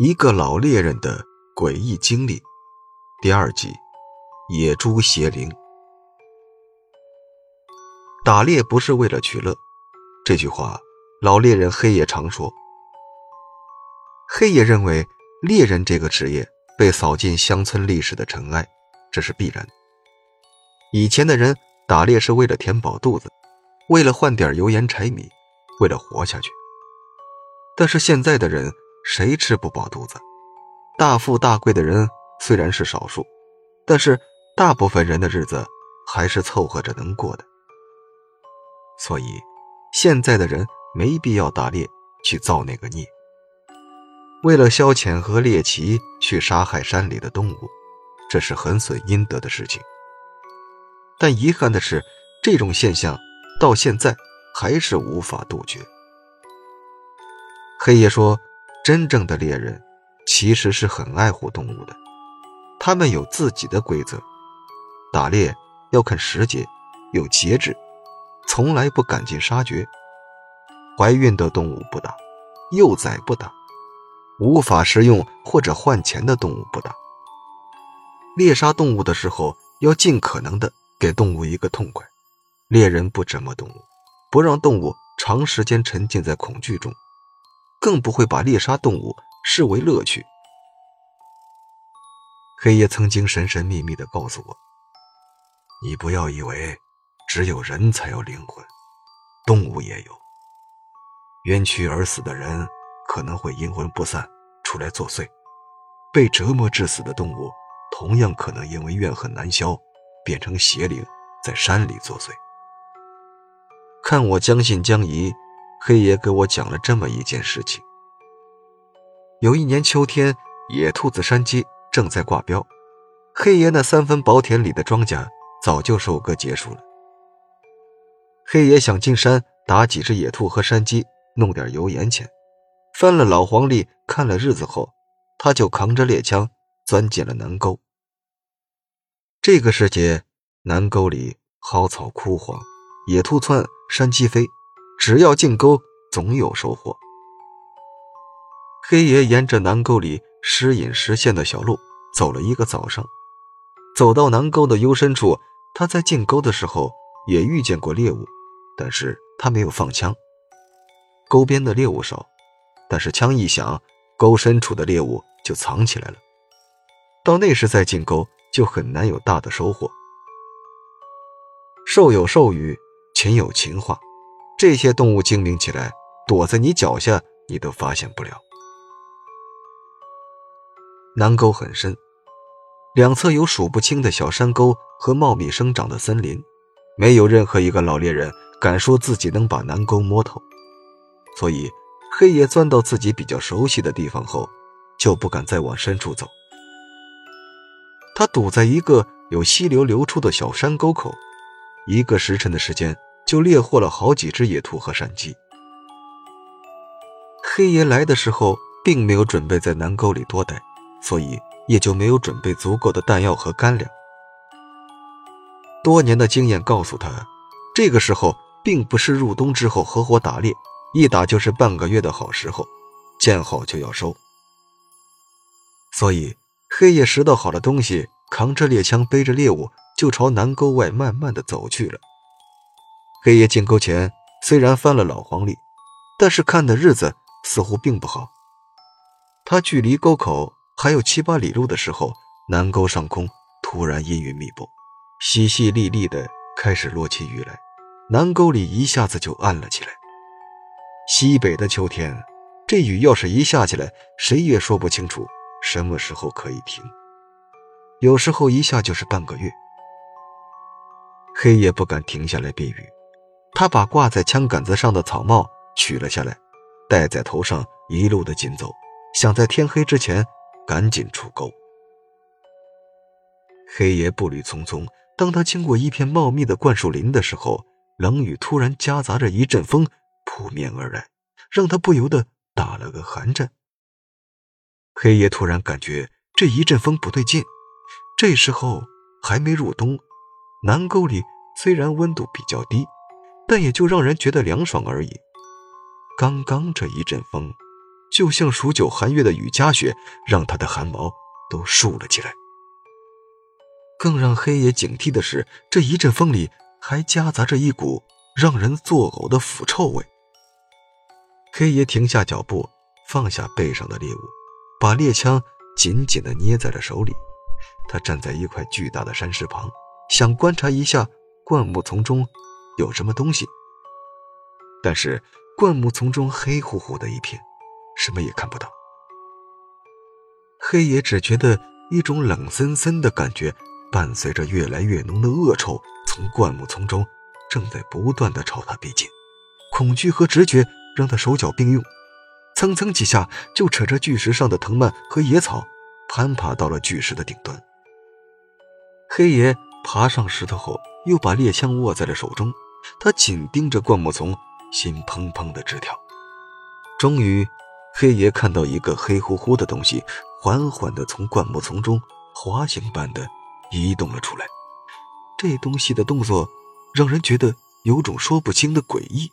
一个老猎人的诡异经历，第二集：野猪邪灵。打猎不是为了取乐，这句话老猎人黑夜常说。黑夜认为，猎人这个职业被扫进乡村历史的尘埃，这是必然。以前的人打猎是为了填饱肚子，为了换点油盐柴米，为了活下去。但是现在的人。谁吃不饱肚子？大富大贵的人虽然是少数，但是大部分人的日子还是凑合着能过的。所以，现在的人没必要打猎去造那个孽。为了消遣和猎奇去杀害山里的动物，这是很损阴德的事情。但遗憾的是，这种现象到现在还是无法杜绝。黑爷说。真正的猎人其实是很爱护动物的，他们有自己的规则，打猎要看时节，有节制，从来不赶尽杀绝。怀孕的动物不打，幼崽不打，无法食用或者换钱的动物不打。猎杀动物的时候，要尽可能的给动物一个痛快。猎人不折磨动物，不让动物长时间沉浸在恐惧中。更不会把猎杀动物视为乐趣。黑夜曾经神神秘秘地告诉我：“你不要以为只有人才有灵魂，动物也有。冤屈而死的人可能会阴魂不散出来作祟，被折磨致死的动物同样可能因为怨恨难消，变成邪灵在山里作祟。”看我将信将疑。黑爷给我讲了这么一件事情：有一年秋天，野兔子山鸡正在挂标，黑爷那三分薄田里的庄稼早就收割结束了。黑爷想进山打几只野兔和山鸡，弄点油盐钱。翻了老黄历，看了日子后，他就扛着猎枪钻进了南沟。这个时节，南沟里蒿草枯黄，野兔窜，山鸡飞。只要进沟，总有收获。黑爷沿着南沟里时隐时现的小路走了一个早上，走到南沟的幽深处，他在进沟的时候也遇见过猎物，但是他没有放枪。沟边的猎物少，但是枪一响，沟深处的猎物就藏起来了。到那时再进沟，就很难有大的收获。兽有兽语，禽有禽话。这些动物精明起来，躲在你脚下，你都发现不了。南沟很深，两侧有数不清的小山沟和茂密生长的森林，没有任何一个老猎人敢说自己能把南沟摸透。所以，黑爷钻到自己比较熟悉的地方后，就不敢再往深处走。他堵在一个有溪流流出的小山沟口，一个时辰的时间。就猎获了好几只野兔和山鸡。黑爷来的时候并没有准备在南沟里多待，所以也就没有准备足够的弹药和干粮。多年的经验告诉他，这个时候并不是入冬之后合伙打猎，一打就是半个月的好时候，见好就要收。所以黑爷拾到好的东西，扛着猎枪，背着猎物，就朝南沟外慢慢的走去了。黑夜进沟前虽然翻了老黄历，但是看的日子似乎并不好。他距离沟口还有七八里路的时候，南沟上空突然阴云密布，淅淅沥沥的开始落起雨来，南沟里一下子就暗了起来。西北的秋天，这雨要是一下起来，谁也说不清楚什么时候可以停，有时候一下就是半个月。黑夜不敢停下来避雨。他把挂在枪杆子上的草帽取了下来，戴在头上，一路的紧走，想在天黑之前赶紧出沟。黑爷步履匆匆，当他经过一片茂密的灌树林的时候，冷雨突然夹杂着一阵风扑面而来，让他不由得打了个寒战。黑爷突然感觉这一阵风不对劲，这时候还没入冬，南沟里虽然温度比较低。但也就让人觉得凉爽而已。刚刚这一阵风，就像数九寒月的雨夹雪，让他的汗毛都竖了起来。更让黑爷警惕的是，这一阵风里还夹杂着一股让人作呕的腐臭味。黑爷停下脚步，放下背上的猎物，把猎枪紧紧地捏在了手里。他站在一块巨大的山石旁，想观察一下灌木丛中有什么东西。但是灌木丛中黑乎乎的一片，什么也看不到。黑爷只觉得一种冷森森的感觉，伴随着越来越浓的恶臭，从灌木丛中正在不断的朝他逼近。恐惧和直觉让他手脚并用，蹭蹭几下就扯着巨石上的藤蔓和野草，攀爬到了巨石的顶端。黑爷爬上石头后，又把猎枪握在了手中，他紧盯着灌木丛。心砰砰的直跳。终于，黑爷看到一个黑乎乎的东西缓缓地从灌木丛中滑行般的移动了出来。这东西的动作让人觉得有种说不清的诡异。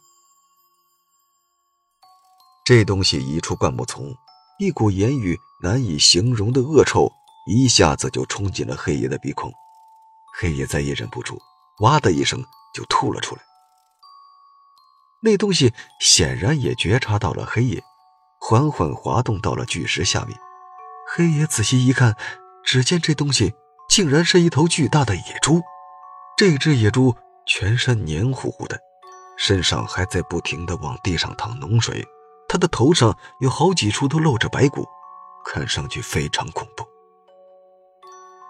这东西一出灌木丛，一股言语难以形容的恶臭一下子就冲进了黑爷的鼻孔。黑爷再也忍不住，哇的一声就吐了出来。那东西显然也觉察到了黑夜，缓缓滑动到了巨石下面。黑爷仔细一看，只见这东西竟然是一头巨大的野猪。这只野猪全身黏糊糊的，身上还在不停地往地上淌脓水，它的头上有好几处都露着白骨，看上去非常恐怖。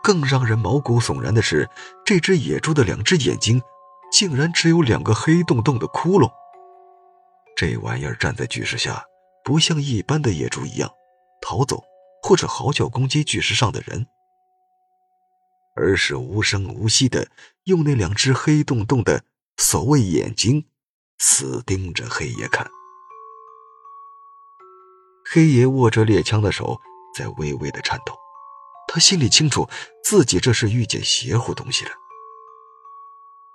更让人毛骨悚然的是，这只野猪的两只眼睛竟然只有两个黑洞洞的窟窿。这玩意儿站在巨石下，不像一般的野猪一样逃走或者嚎叫攻击巨石上的人，而是无声无息的用那两只黑洞洞的所谓眼睛死盯着黑爷看。黑爷握着猎枪的手在微微的颤抖，他心里清楚自己这是遇见邪乎东西了。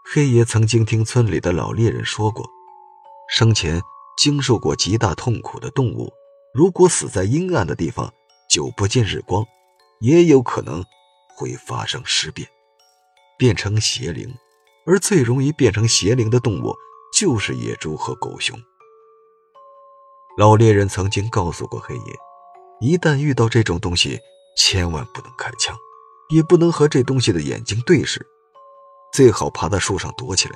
黑爷曾经听村里的老猎人说过。生前经受过极大痛苦的动物，如果死在阴暗的地方，久不见日光，也有可能会发生尸变，变成邪灵。而最容易变成邪灵的动物，就是野猪和狗熊。老猎人曾经告诉过黑爷，一旦遇到这种东西，千万不能开枪，也不能和这东西的眼睛对视，最好爬到树上躲起来，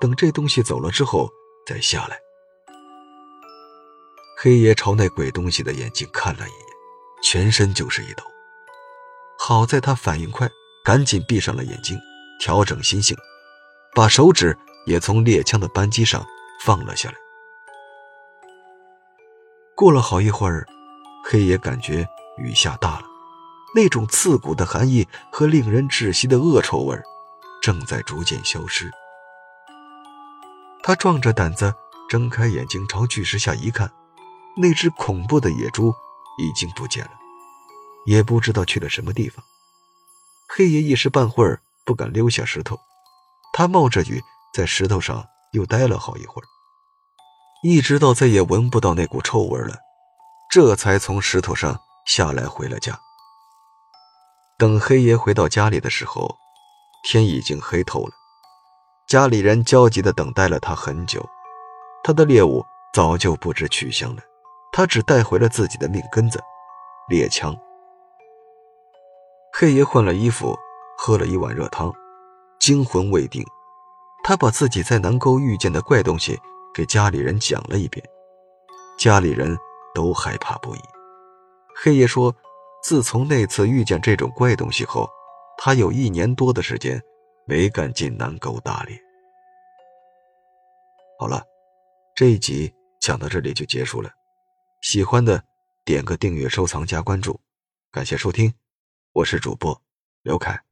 等这东西走了之后。再下来，黑爷朝那鬼东西的眼睛看了一眼，全身就是一抖。好在他反应快，赶紧闭上了眼睛，调整心性，把手指也从猎枪的扳机上放了下来。过了好一会儿，黑爷感觉雨下大了，那种刺骨的寒意和令人窒息的恶臭味儿正在逐渐消失。他壮着胆子睁开眼睛，朝巨石下一看，那只恐怖的野猪已经不见了，也不知道去了什么地方。黑爷一时半会儿不敢溜下石头，他冒着雨在石头上又待了好一会儿，一直到再也闻不到那股臭味了，这才从石头上下来回了家。等黑爷回到家里的时候，天已经黑透了。家里人焦急地等待了他很久，他的猎物早就不知去向了，他只带回了自己的命根子——猎枪。黑爷换了衣服，喝了一碗热汤，惊魂未定。他把自己在南沟遇见的怪东西给家里人讲了一遍，家里人都害怕不已。黑爷说，自从那次遇见这种怪东西后，他有一年多的时间。没敢进南沟打猎。好了，这一集讲到这里就结束了。喜欢的点个订阅、收藏、加关注，感谢收听，我是主播刘凯。